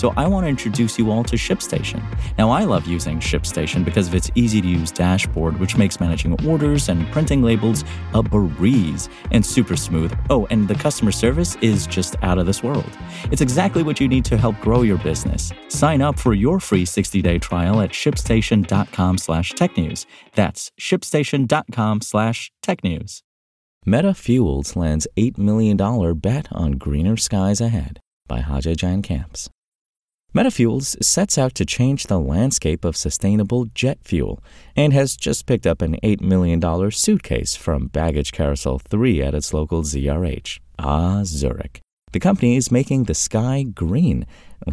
So I want to introduce you all to ShipStation. Now, I love using ShipStation because of its easy to use dashboard, which makes managing orders and printing labels a breeze and super smooth. Oh, and the customer service is just out of this world. It's exactly what you need to help grow your business. Sign up for your free 60-day trial at shipstation.com slash technews. That's shipstation.com slash technews. Meta Fuels lands $8 million bet on greener skies ahead by Haje Jan Kamps. MetaFuels sets out to change the landscape of sustainable jet fuel and has just picked up an $8 million suitcase from Baggage Carousel 3 at its local ZRH. Ah, Zurich. The company is making the sky green,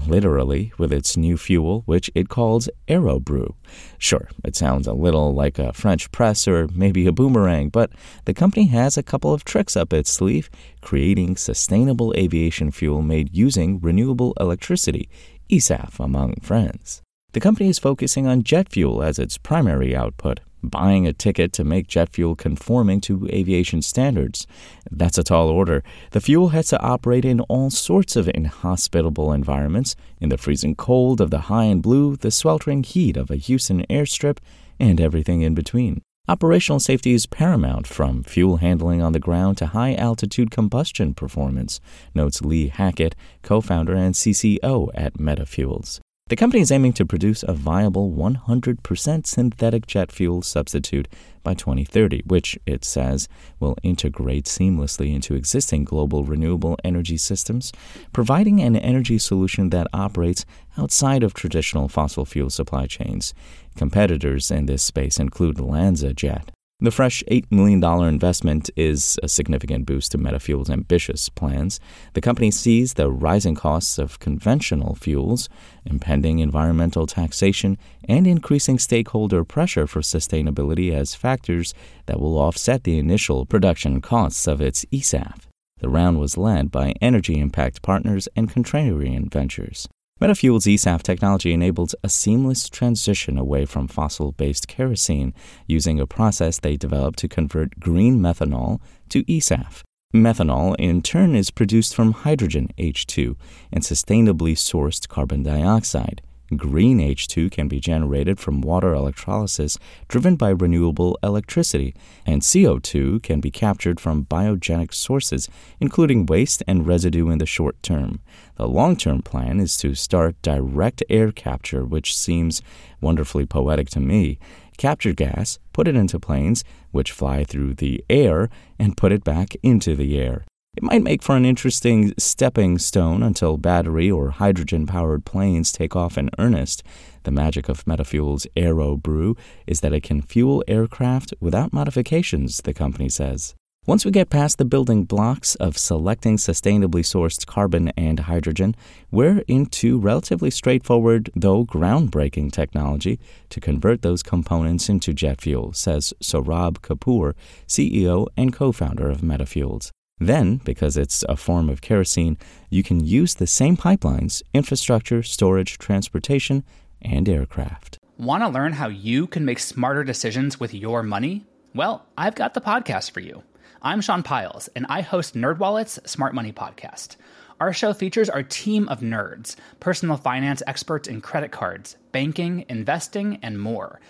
literally, with its new fuel, which it calls AeroBrew. Sure, it sounds a little like a French press or maybe a boomerang, but the company has a couple of tricks up its sleeve, creating sustainable aviation fuel made using renewable electricity, eSAF, among friends. The company is focusing on jet fuel as its primary output, buying a ticket to make jet fuel conforming to aviation standards. That's a tall order. The fuel has to operate in all sorts of inhospitable environments in the freezing cold of the high and blue, the sweltering heat of a Houston airstrip, and everything in between. Operational safety is paramount from fuel handling on the ground to high altitude combustion performance, notes Lee Hackett, co founder and CCO at MetaFuels. The company is aiming to produce a viable 100% synthetic jet fuel substitute by 2030, which, it says, will integrate seamlessly into existing global renewable energy systems, providing an energy solution that operates outside of traditional fossil fuel supply chains. Competitors in this space include LanzaJet, the fresh $8 million investment is a significant boost to MetaFuel's ambitious plans. The company sees the rising costs of conventional fuels, impending environmental taxation, and increasing stakeholder pressure for sustainability as factors that will offset the initial production costs of its eSAF. The round was led by Energy Impact Partners and Contrarian Ventures. MetaFuel's eSAF technology enables a seamless transition away from fossil based kerosene using a process they developed to convert green methanol to eSAF. Methanol, in turn, is produced from hydrogen H2 and sustainably sourced carbon dioxide. Green H2 can be generated from water electrolysis driven by renewable electricity, and CO2 can be captured from biogenic sources, including waste and residue in the short term. The long term plan is to start direct air capture, which seems wonderfully poetic to me. Capture gas, put it into planes, which fly through the air, and put it back into the air. It might make for an interesting stepping stone until battery or hydrogen powered planes take off in earnest. The magic of MetaFuel's Aero Brew is that it can fuel aircraft without modifications, the company says. Once we get past the building blocks of selecting sustainably sourced carbon and hydrogen, we're into relatively straightforward, though groundbreaking technology to convert those components into jet fuel, says Saurabh Kapoor, CEO and co founder of MetaFuels. Then, because it's a form of kerosene, you can use the same pipelines, infrastructure, storage, transportation, and aircraft. Want to learn how you can make smarter decisions with your money? Well, I've got the podcast for you. I'm Sean Pyles, and I host NerdWallet's Smart Money Podcast. Our show features our team of nerds, personal finance experts in credit cards, banking, investing, and more –